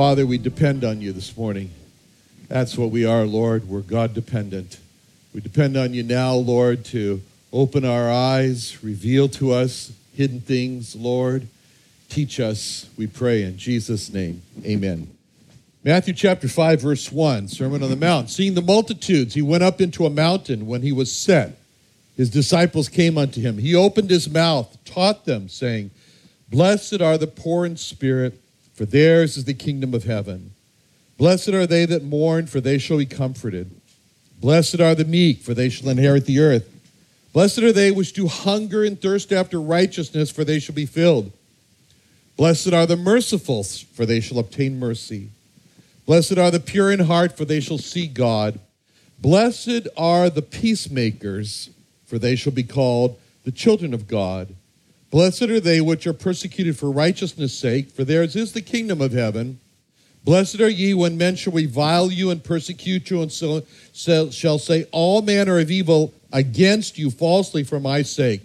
Father, we depend on you this morning. That's what we are, Lord. We're God dependent. We depend on you now, Lord, to open our eyes, reveal to us hidden things, Lord. Teach us, we pray in Jesus' name. Amen. Matthew chapter 5, verse 1, Sermon on the Mount. Seeing the multitudes, he went up into a mountain when he was set. His disciples came unto him. He opened his mouth, taught them, saying, Blessed are the poor in spirit for theirs is the kingdom of heaven. Blessed are they that mourn, for they shall be comforted. Blessed are the meek, for they shall inherit the earth. Blessed are they which do hunger and thirst after righteousness, for they shall be filled. Blessed are the merciful, for they shall obtain mercy. Blessed are the pure in heart, for they shall see God. Blessed are the peacemakers, for they shall be called the children of God. Blessed are they which are persecuted for righteousness' sake, for theirs is the kingdom of heaven. Blessed are ye when men shall revile you and persecute you, and so, so shall say all manner of evil against you falsely for my sake.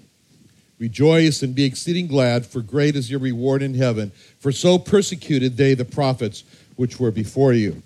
Rejoice and be exceeding glad, for great is your reward in heaven. For so persecuted they the prophets which were before you.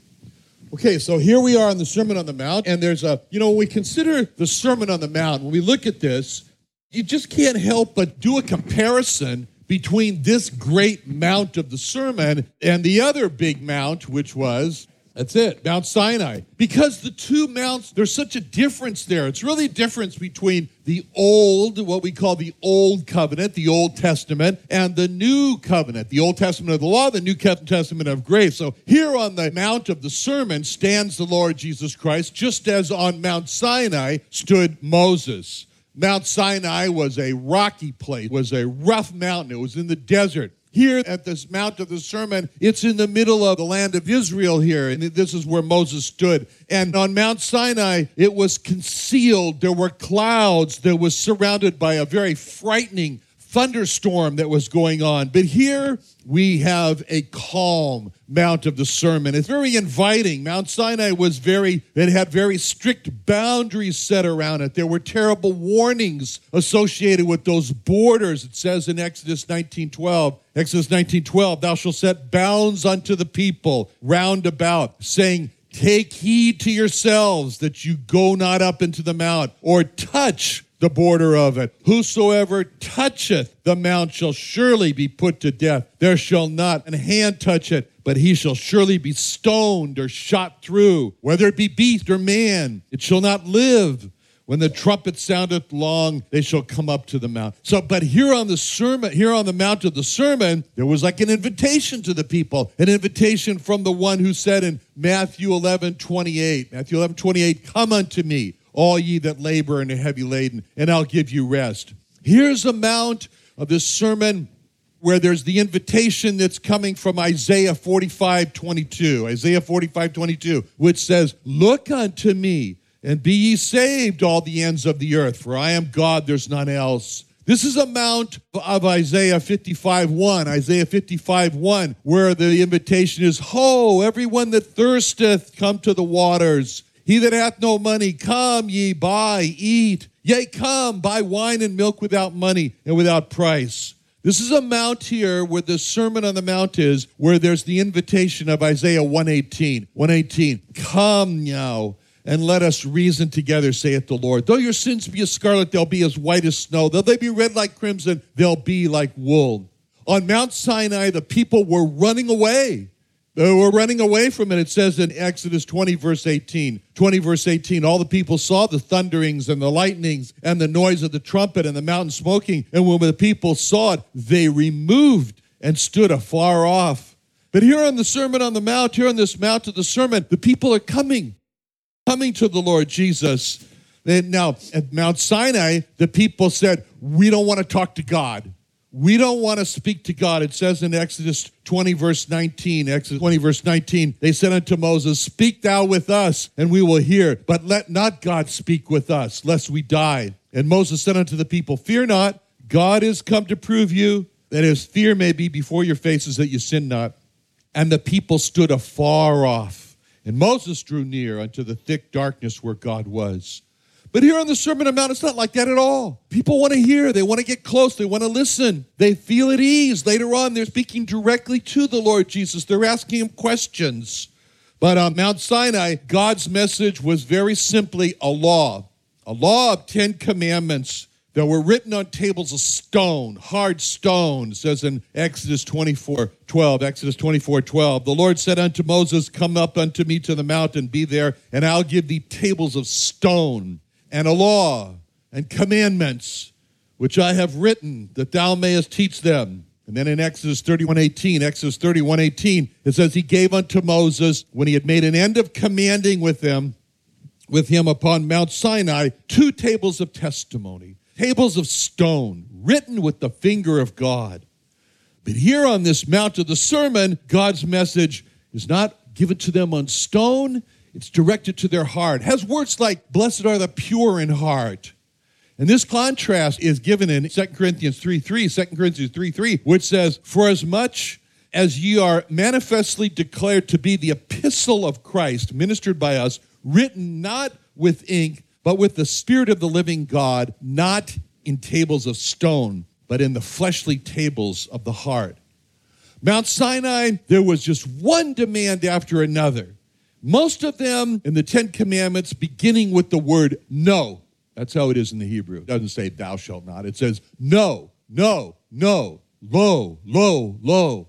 Okay, so here we are in the Sermon on the Mount, and there's a, you know, when we consider the Sermon on the Mount, when we look at this, you just can't help but do a comparison between this great mount of the sermon and the other big mount, which was that's it, Mount Sinai. Because the two mounts, there's such a difference there. It's really a difference between the old, what we call the Old Covenant, the Old Testament, and the New Covenant, the Old Testament of the law, the New Testament of grace. So here on the Mount of the Sermon stands the Lord Jesus Christ, just as on Mount Sinai stood Moses. Mount Sinai was a rocky place, was a rough mountain. It was in the desert. Here at this Mount of the Sermon, it's in the middle of the land of Israel here, and this is where Moses stood. And on Mount Sinai, it was concealed. There were clouds that was surrounded by a very frightening thunderstorm that was going on. But here we have a calm Mount of the Sermon. It's very inviting. Mount Sinai was very, it had very strict boundaries set around it. There were terrible warnings associated with those borders. It says in Exodus 19:12, Exodus 19:12, thou shalt set bounds unto the people round about, saying, Take heed to yourselves that you go not up into the mount or touch the border of it. Whosoever toucheth the mount shall surely be put to death. There shall not an hand touch it, but he shall surely be stoned or shot through, whether it be beast or man. It shall not live. When the trumpet soundeth long, they shall come up to the mount. So, but here on the sermon, here on the mount of the sermon, there was like an invitation to the people, an invitation from the one who said in Matthew 11, 28, Matthew 11, 28, come unto me all ye that labor and are heavy laden, and I'll give you rest. Here's a mount of this sermon where there's the invitation that's coming from Isaiah 45 22. Isaiah 45 22, which says, Look unto me, and be ye saved, all the ends of the earth, for I am God, there's none else. This is a mount of Isaiah 55 1, Isaiah 55 1, where the invitation is, Ho, everyone that thirsteth, come to the waters. He that hath no money, come ye, buy, eat. Yea, come, buy wine and milk without money and without price. This is a mount here where the Sermon on the Mount is, where there's the invitation of Isaiah 118. 118. Come now and let us reason together, saith the Lord. Though your sins be as scarlet, they'll be as white as snow. Though they be red like crimson, they'll be like wool. On Mount Sinai, the people were running away Uh, were running away from it. It says in Exodus 20, verse 18. 20, verse 18. All the people saw the thunderings and the lightnings and the noise of the trumpet and the mountain smoking. And when the people saw it, they removed and stood afar off. But here on the Sermon on the Mount, here on this Mount of the Sermon, the people are coming, coming to the Lord Jesus. And now, at Mount Sinai, the people said, We don't want to talk to God. We don't want to speak to God. It says in Exodus 20, verse 19, Exodus 20, verse 19, they said unto Moses, Speak thou with us, and we will hear. But let not God speak with us, lest we die. And Moses said unto the people, Fear not, God is come to prove you that his fear may be before your faces, that you sin not. And the people stood afar off. And Moses drew near unto the thick darkness where God was. But here on the Sermon on Mount, it's not like that at all. People want to hear, they want to get close, they want to listen, they feel at ease. Later on, they're speaking directly to the Lord Jesus, they're asking him questions. But on Mount Sinai, God's message was very simply a law, a law of 10 commandments that were written on tables of stone, hard stone, says in Exodus 24 12. Exodus 24 12. The Lord said unto Moses, Come up unto me to the mountain, be there, and I'll give thee tables of stone and a law and commandments which I have written that thou mayest teach them. And then in Exodus 31 18, Exodus 31 18, it says, He gave unto Moses, when he had made an end of commanding with them, with him upon Mount Sinai, two tables of testimony, tables of stone, written with the finger of God. But here on this Mount of the Sermon, God's message is not given to them on stone, it's directed to their heart. Has words like, Blessed are the pure in heart. And this contrast is given in 2 Corinthians 3 3, 2 Corinthians 3 3, which says, For as much as ye are manifestly declared to be the epistle of Christ, ministered by us, written not with ink, but with the Spirit of the living God, not in tables of stone, but in the fleshly tables of the heart. Mount Sinai, there was just one demand after another. Most of them in the Ten Commandments beginning with the word no. That's how it is in the Hebrew. It doesn't say thou shalt not. It says no, no, no, lo, lo, lo.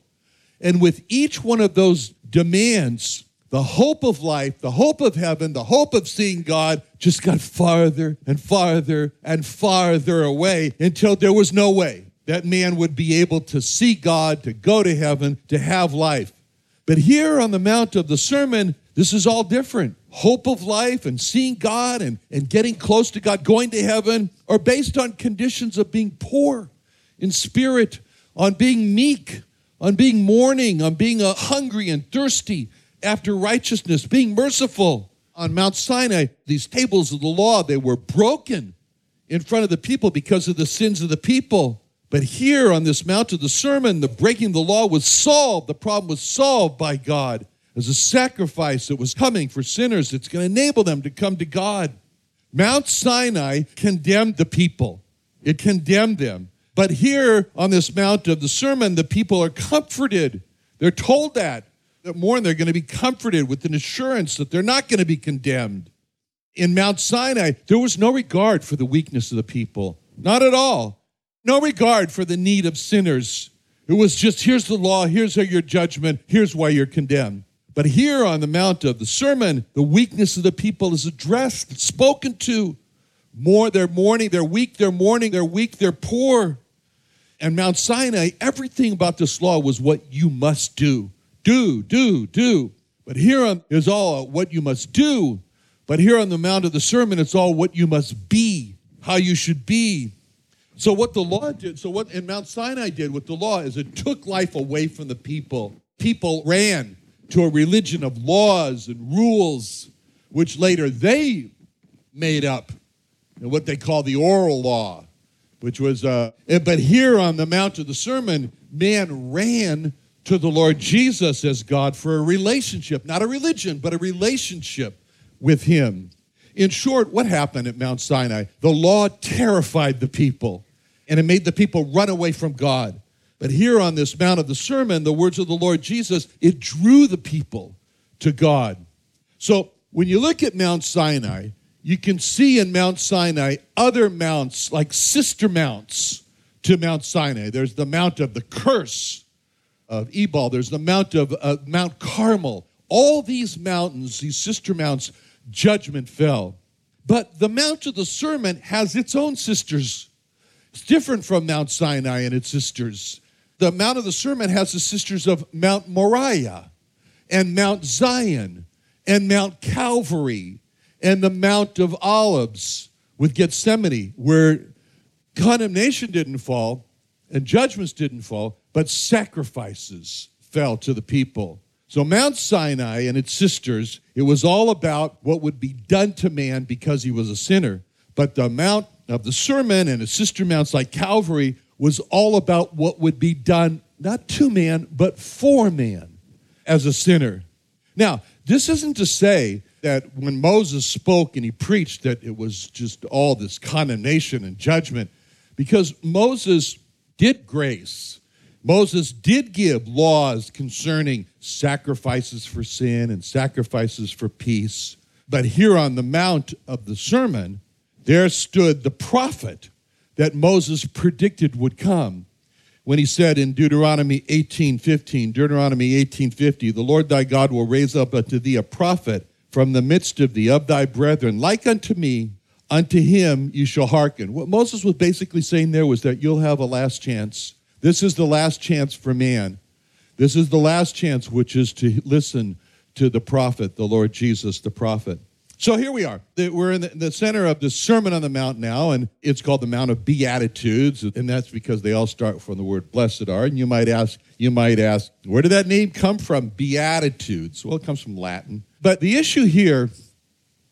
And with each one of those demands, the hope of life, the hope of heaven, the hope of seeing God just got farther and farther and farther away until there was no way that man would be able to see God, to go to heaven, to have life. But here on the Mount of the Sermon, this is all different. Hope of life and seeing God and, and getting close to God, going to heaven, are based on conditions of being poor in spirit, on being meek, on being mourning, on being uh, hungry and thirsty after righteousness, being merciful. On Mount Sinai, these tables of the law, they were broken in front of the people because of the sins of the people. But here on this Mount of the Sermon, the breaking of the law was solved. The problem was solved by God as a sacrifice that was coming for sinners that's going to enable them to come to God. Mount Sinai condemned the people, it condemned them. But here on this Mount of the Sermon, the people are comforted. They're told that. That more they're going to be comforted with an assurance that they're not going to be condemned. In Mount Sinai, there was no regard for the weakness of the people. Not at all. No regard for the need of sinners. It was just here's the law, here's your judgment, here's why you're condemned. But here on the Mount of the Sermon, the weakness of the people is addressed, spoken to. More, they're mourning, they're weak, they're mourning, they're weak, they're poor. And Mount Sinai, everything about this law was what you must do. Do, do, do. But here on, is all what you must do. But here on the Mount of the Sermon, it's all what you must be, how you should be. So what the law did, so what in Mount Sinai did with the law is it took life away from the people. People ran to a religion of laws and rules, which later they made up in what they call the oral law, which was, uh, but here on the Mount of the Sermon, man ran to the Lord Jesus as God for a relationship, not a religion, but a relationship with Him. In short, what happened at Mount Sinai? The law terrified the people, and it made the people run away from God. But here on this Mount of the Sermon, the words of the Lord Jesus, it drew the people to God. So when you look at Mount Sinai, you can see in Mount Sinai other mounts like sister mounts to Mount Sinai. There's the Mount of the curse of Ebal, there's the Mount of uh, Mount Carmel. All these mountains, these sister mounts, judgment fell. But the Mount of the Sermon has its own sisters. It's different from Mount Sinai and its sisters. The Mount of the Sermon has the sisters of Mount Moriah and Mount Zion and Mount Calvary and the Mount of Olives with Gethsemane, where condemnation didn't fall and judgments didn't fall, but sacrifices fell to the people. So, Mount Sinai and its sisters, it was all about what would be done to man because he was a sinner. But the Mount of the Sermon and its sister mounts like Calvary was all about what would be done not to man, but for man as a sinner. Now, this isn't to say that when Moses spoke and he preached that it was just all this condemnation and judgment, because Moses did grace. Moses did give laws concerning sacrifices for sin and sacrifices for peace. But here on the Mount of the Sermon, there stood the prophet that Moses predicted would come when he said in Deuteronomy 18:15, Deuteronomy 18:50, "The Lord thy God will raise up unto thee a prophet from the midst of thee of thy brethren, like unto me, unto him you shall hearken." What Moses was basically saying there was that you'll have a last chance. This is the last chance for man. This is the last chance which is to listen to the prophet, the Lord Jesus the prophet. So here we are. We're in the center of the Sermon on the Mount now, and it's called the Mount of Beatitudes, and that's because they all start from the word blessed are. And you might ask, you might ask, where did that name come from? Beatitudes. Well, it comes from Latin. But the issue here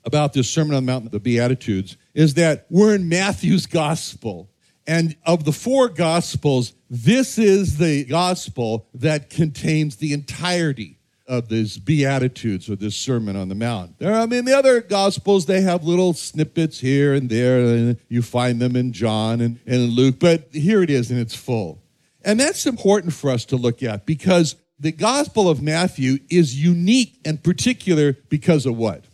about this Sermon on the Mount, the Beatitudes, is that we're in Matthew's gospel. And of the four gospels, this is the gospel that contains the entirety of these Beatitudes or this Sermon on the Mount. There, I mean, the other Gospels, they have little snippets here and there, and you find them in John and, and Luke, but here it is and it's full. And that's important for us to look at because the Gospel of Matthew is unique and particular because of what?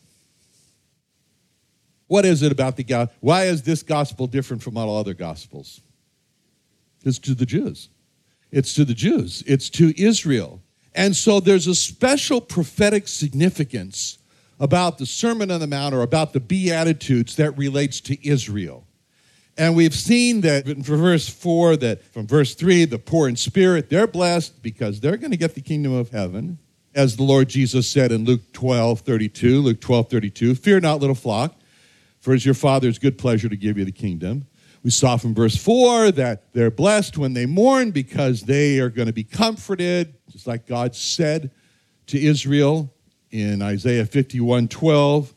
What is it about the gospel? Why is this gospel different from all other gospels? It's to the Jews. It's to the Jews. It's to Israel. And so there's a special prophetic significance about the Sermon on the Mount or about the Beatitudes that relates to Israel. And we've seen that from verse 4, that from verse 3, the poor in spirit, they're blessed because they're going to get the kingdom of heaven. As the Lord Jesus said in Luke 12, 32, Luke 12, 32, fear not, little flock, for it's your Father's good pleasure to give you the kingdom. We saw from verse 4 that they're blessed when they mourn because they are going to be comforted, just like God said to Israel in Isaiah 51 12.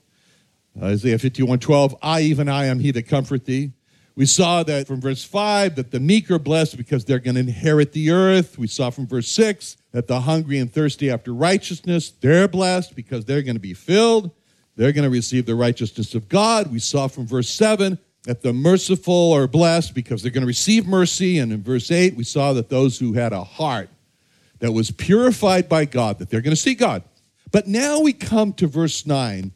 Isaiah 51 12, I, even I, am he that comfort thee. We saw that from verse 5 that the meek are blessed because they're going to inherit the earth. We saw from verse 6 that the hungry and thirsty after righteousness, they're blessed because they're going to be filled. They're going to receive the righteousness of God. We saw from verse 7 that the merciful are blessed because they're going to receive mercy. And in verse 8, we saw that those who had a heart that was purified by God, that they're going to see God. But now we come to verse 9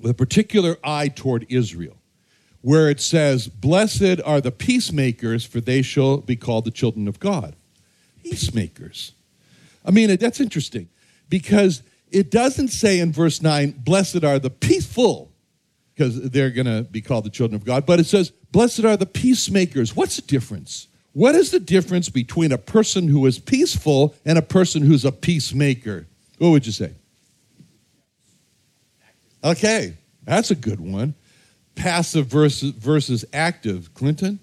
with a particular eye toward Israel, where it says, Blessed are the peacemakers, for they shall be called the children of God. Peacemakers. I mean, that's interesting because it doesn't say in verse 9, Blessed are the peaceful, because they're going to be called the children of God. But it says, Blessed are the peacemakers. What's the difference? What is the difference between a person who is peaceful and a person who's a peacemaker? What would you say? Okay, that's a good one. Passive versus, versus active. Clinton?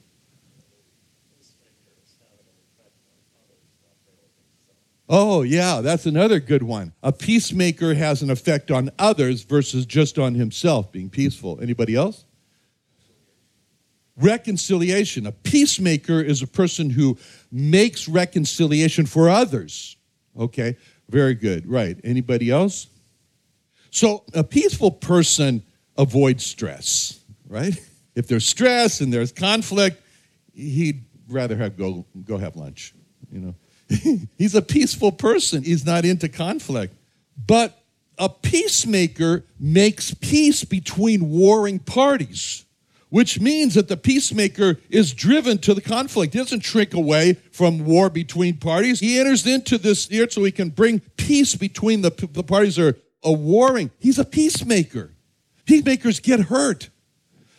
Oh, yeah, that's another good one. A peacemaker has an effect on others versus just on himself being peaceful. Anybody else? Reconciliation. A peacemaker is a person who makes reconciliation for others. Okay, very good. Right. Anybody else? So, a peaceful person avoids stress, right? If there's stress and there's conflict, he'd rather have go go have lunch, you know. He's a peaceful person. He's not into conflict. But a peacemaker makes peace between warring parties. which means that the peacemaker is driven to the conflict. He doesn't shrink away from war between parties. He enters into this here so he can bring peace between the, the parties that are warring. He's a peacemaker. Peacemakers get hurt.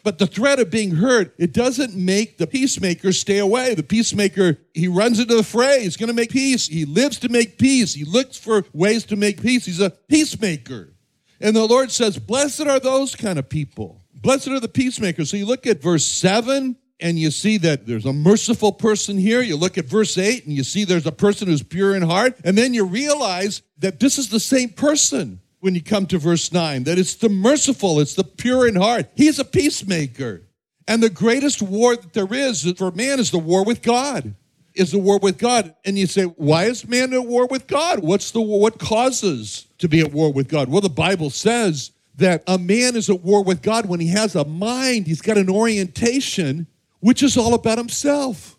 But the threat of being hurt, it doesn't make the peacemaker stay away. The peacemaker, he runs into the fray. He's going to make peace. He lives to make peace. He looks for ways to make peace. He's a peacemaker. And the Lord says, Blessed are those kind of people. Blessed are the peacemakers. So you look at verse 7 and you see that there's a merciful person here. You look at verse 8 and you see there's a person who's pure in heart. And then you realize that this is the same person when you come to verse 9 that it's the merciful, it's the pure in heart. He's a peacemaker. And the greatest war that there is for man is the war with God. Is the war with God. And you say, why is man at war with God? What's the? What causes to be at war with God? Well, the Bible says that a man is at war with God when he has a mind, he's got an orientation which is all about himself.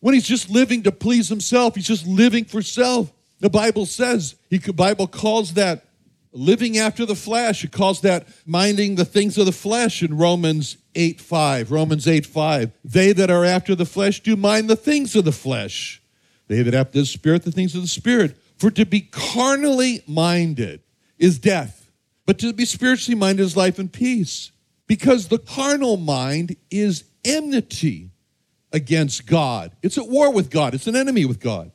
When he's just living to please himself, he's just living for self. The Bible says, the Bible calls that living after the flesh. It calls that minding the things of the flesh in Romans 8 5. Romans 8 5. They that are after the flesh do mind the things of the flesh. They that have the spirit, the things of the spirit. For to be carnally minded is death, but to be spiritually minded is life and peace. Because the carnal mind is enmity against God. It's at war with God, it's an enemy with God.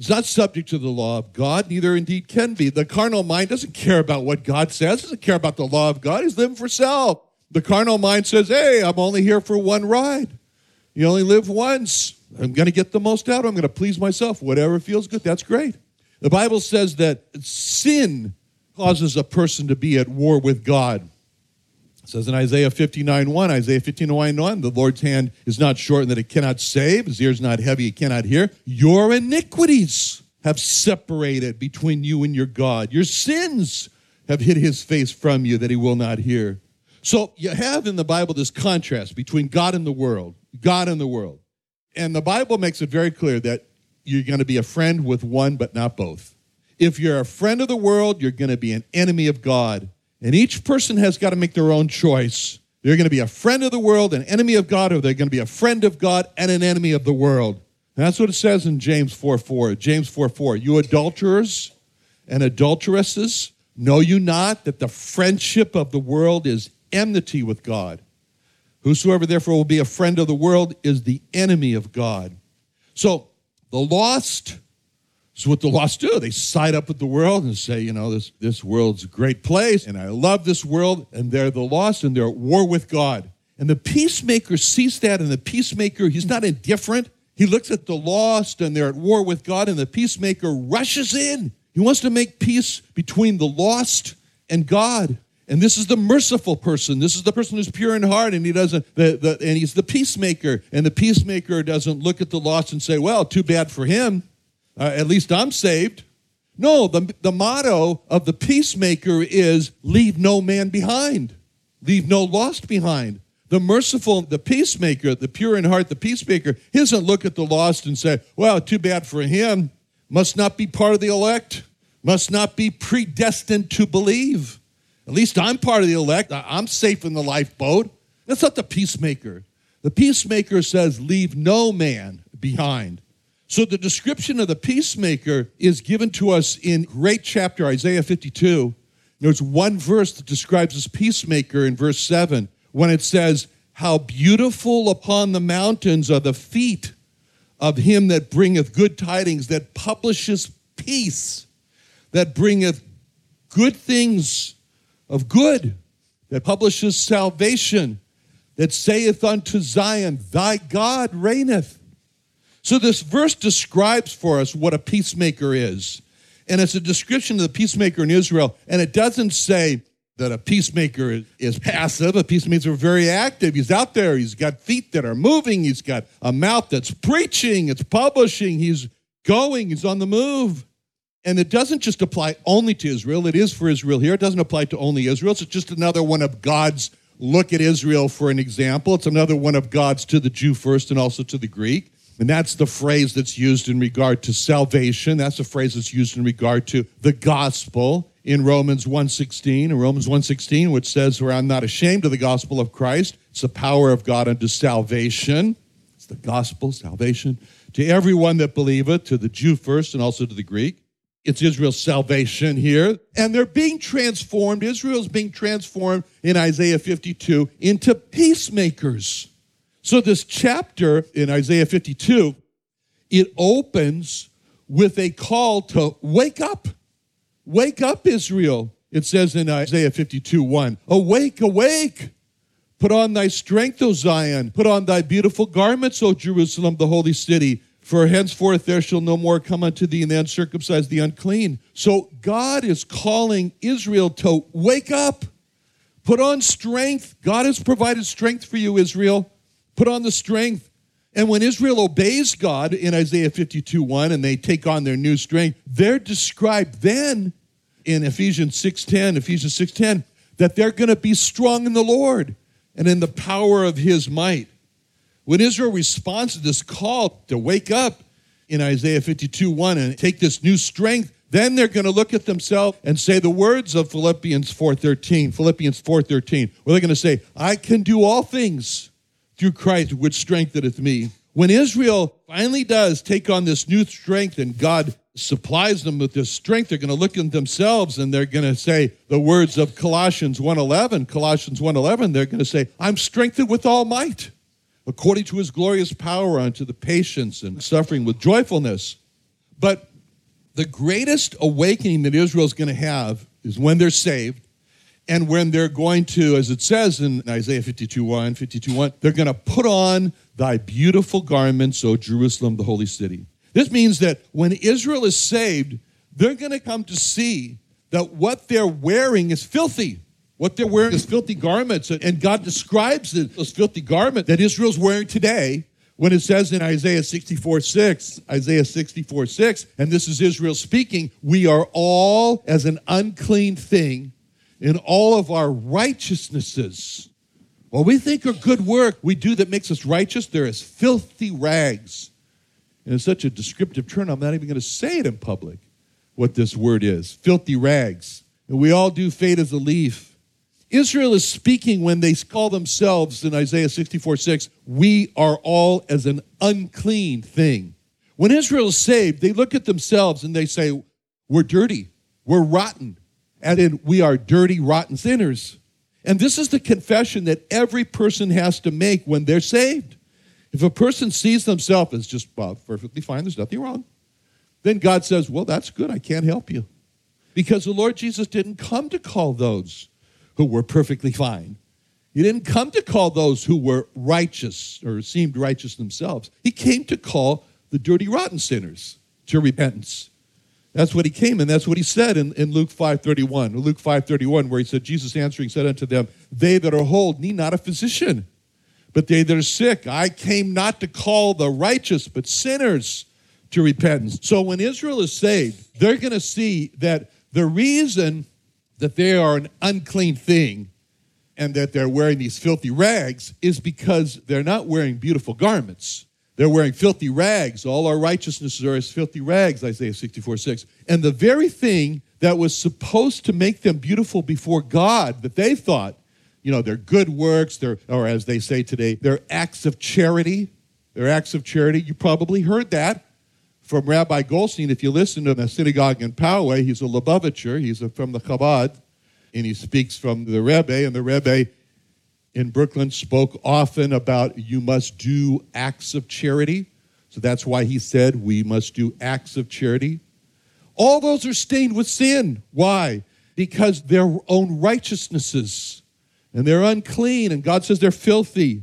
It's not subject to the law of God, neither indeed can be. The carnal mind doesn't care about what God says, doesn't care about the law of God. He's living for self. The carnal mind says, hey, I'm only here for one ride. You only live once. I'm going to get the most out. I'm going to please myself. Whatever feels good, that's great. The Bible says that sin causes a person to be at war with God. It says in Isaiah 59 1, Isaiah 59 1, the Lord's hand is not shortened that it cannot save, his ear is not heavy, it cannot hear. Your iniquities have separated between you and your God. Your sins have hid his face from you that he will not hear. So you have in the Bible this contrast between God and the world, God and the world. And the Bible makes it very clear that you're going to be a friend with one, but not both. If you're a friend of the world, you're going to be an enemy of God. And each person has got to make their own choice. They're going to be a friend of the world, an enemy of God, or they're going to be a friend of God and an enemy of the world. And that's what it says in James 4 4. James 4 4. You adulterers and adulteresses, know you not that the friendship of the world is enmity with God? Whosoever therefore will be a friend of the world is the enemy of God. So the lost so what the lost do, they side up with the world and say, you know, this, this world's a great place, and I love this world, and they're the lost, and they're at war with God. And the peacemaker sees that, and the peacemaker, he's not indifferent. He looks at the lost, and they're at war with God, and the peacemaker rushes in. He wants to make peace between the lost and God. And this is the merciful person. This is the person who's pure in heart, and he doesn't. The, the, and he's the peacemaker. And the peacemaker doesn't look at the lost and say, "Well, too bad for him." Uh, at least I'm saved. No, the, the motto of the peacemaker is leave no man behind, leave no lost behind. The merciful, the peacemaker, the pure in heart, the peacemaker, he doesn't look at the lost and say, well, too bad for him. Must not be part of the elect, must not be predestined to believe. At least I'm part of the elect. I'm safe in the lifeboat. That's not the peacemaker. The peacemaker says, leave no man behind. So the description of the peacemaker is given to us in great chapter Isaiah 52. There's one verse that describes this peacemaker in verse 7 when it says, How beautiful upon the mountains are the feet of him that bringeth good tidings, that publisheth peace, that bringeth good things of good, that publisheth salvation, that saith unto Zion, Thy God reigneth. So, this verse describes for us what a peacemaker is. And it's a description of the peacemaker in Israel. And it doesn't say that a peacemaker is passive. A peacemaker is very active. He's out there. He's got feet that are moving. He's got a mouth that's preaching. It's publishing. He's going. He's on the move. And it doesn't just apply only to Israel. It is for Israel here. It doesn't apply to only Israel. It's just another one of God's look at Israel for an example. It's another one of God's to the Jew first and also to the Greek. And that's the phrase that's used in regard to salvation. That's the phrase that's used in regard to the gospel in Romans 1:16. In Romans 1:16, which says, "Where I'm not ashamed of the gospel of Christ, It's the power of God unto salvation. It's the gospel, salvation, to everyone that believeth, to the Jew first and also to the Greek. It's Israel's salvation here. And they're being transformed. Israel's being transformed in Isaiah 52 into peacemakers. So, this chapter in Isaiah 52, it opens with a call to wake up. Wake up, Israel. It says in Isaiah 52 1, Awake, awake. Put on thy strength, O Zion. Put on thy beautiful garments, O Jerusalem, the holy city. For henceforth there shall no more come unto thee the uncircumcised, the unclean. So God is calling Israel to wake up, put on strength. God has provided strength for you, Israel. Put on the strength. And when Israel obeys God in Isaiah 52 1 and they take on their new strength, they're described then in Ephesians 6:10, Ephesians 6:10, that they're going to be strong in the Lord and in the power of his might. When Israel responds to this call to wake up in Isaiah 52 1 and take this new strength, then they're going to look at themselves and say the words of Philippians 4:13. Philippians 4:13. Where they're going to say, "I can do all things through Christ which strengtheneth me." When Israel finally does take on this new strength and God supplies them with this strength, they're going to look at themselves and they're going to say the words of Colossians 1:11. Colossians 1:11, they're going to say, "I'm strengthened with all might." according to his glorious power unto the patience and suffering with joyfulness. But the greatest awakening that Israel is going to have is when they're saved and when they're going to, as it says in Isaiah 52 1, 52 1, they're going to put on thy beautiful garments, O Jerusalem, the holy city. This means that when Israel is saved, they're going to come to see that what they're wearing is filthy. What they're wearing is filthy garments. And God describes it, those filthy garments that Israel's wearing today when it says in Isaiah 64 6, Isaiah 64 6, and this is Israel speaking, we are all as an unclean thing in all of our righteousnesses. What we think are good work we do that makes us righteous, they're as filthy rags. And it's such a descriptive term, I'm not even going to say it in public what this word is filthy rags. And we all do fade as a leaf. Israel is speaking when they call themselves in Isaiah 64 6, we are all as an unclean thing. When Israel is saved, they look at themselves and they say, we're dirty, we're rotten, and in we are dirty, rotten sinners. And this is the confession that every person has to make when they're saved. If a person sees themselves as just well, perfectly fine, there's nothing wrong, then God says, Well, that's good, I can't help you. Because the Lord Jesus didn't come to call those who were perfectly fine. He didn't come to call those who were righteous or seemed righteous themselves. He came to call the dirty, rotten sinners to repentance. That's what he came, and that's what he said in, in Luke 5.31. Luke 5.31, where he said, Jesus answering said unto them, They that are whole need not a physician, but they that are sick. I came not to call the righteous, but sinners to repentance. So when Israel is saved, they're going to see that the reason that they are an unclean thing and that they're wearing these filthy rags is because they're not wearing beautiful garments. They're wearing filthy rags. All our righteousnesses are as filthy rags, Isaiah 64 6. And the very thing that was supposed to make them beautiful before God, that they thought, you know, their good works, their, or as they say today, their acts of charity, their acts of charity. You probably heard that from Rabbi Goldstein. If you listen to the synagogue in Poway, he's a Lubavitcher, he's a, from the Chabad, and he speaks from the Rebbe, and the Rebbe in Brooklyn spoke often about you must do acts of charity. So that's why he said we must do acts of charity. All those are stained with sin. Why? Because their own righteousnesses and they're unclean, and God says they're filthy.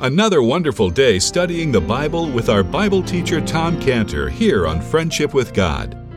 Another wonderful day studying the Bible with our Bible teacher Tom Cantor here on Friendship with God.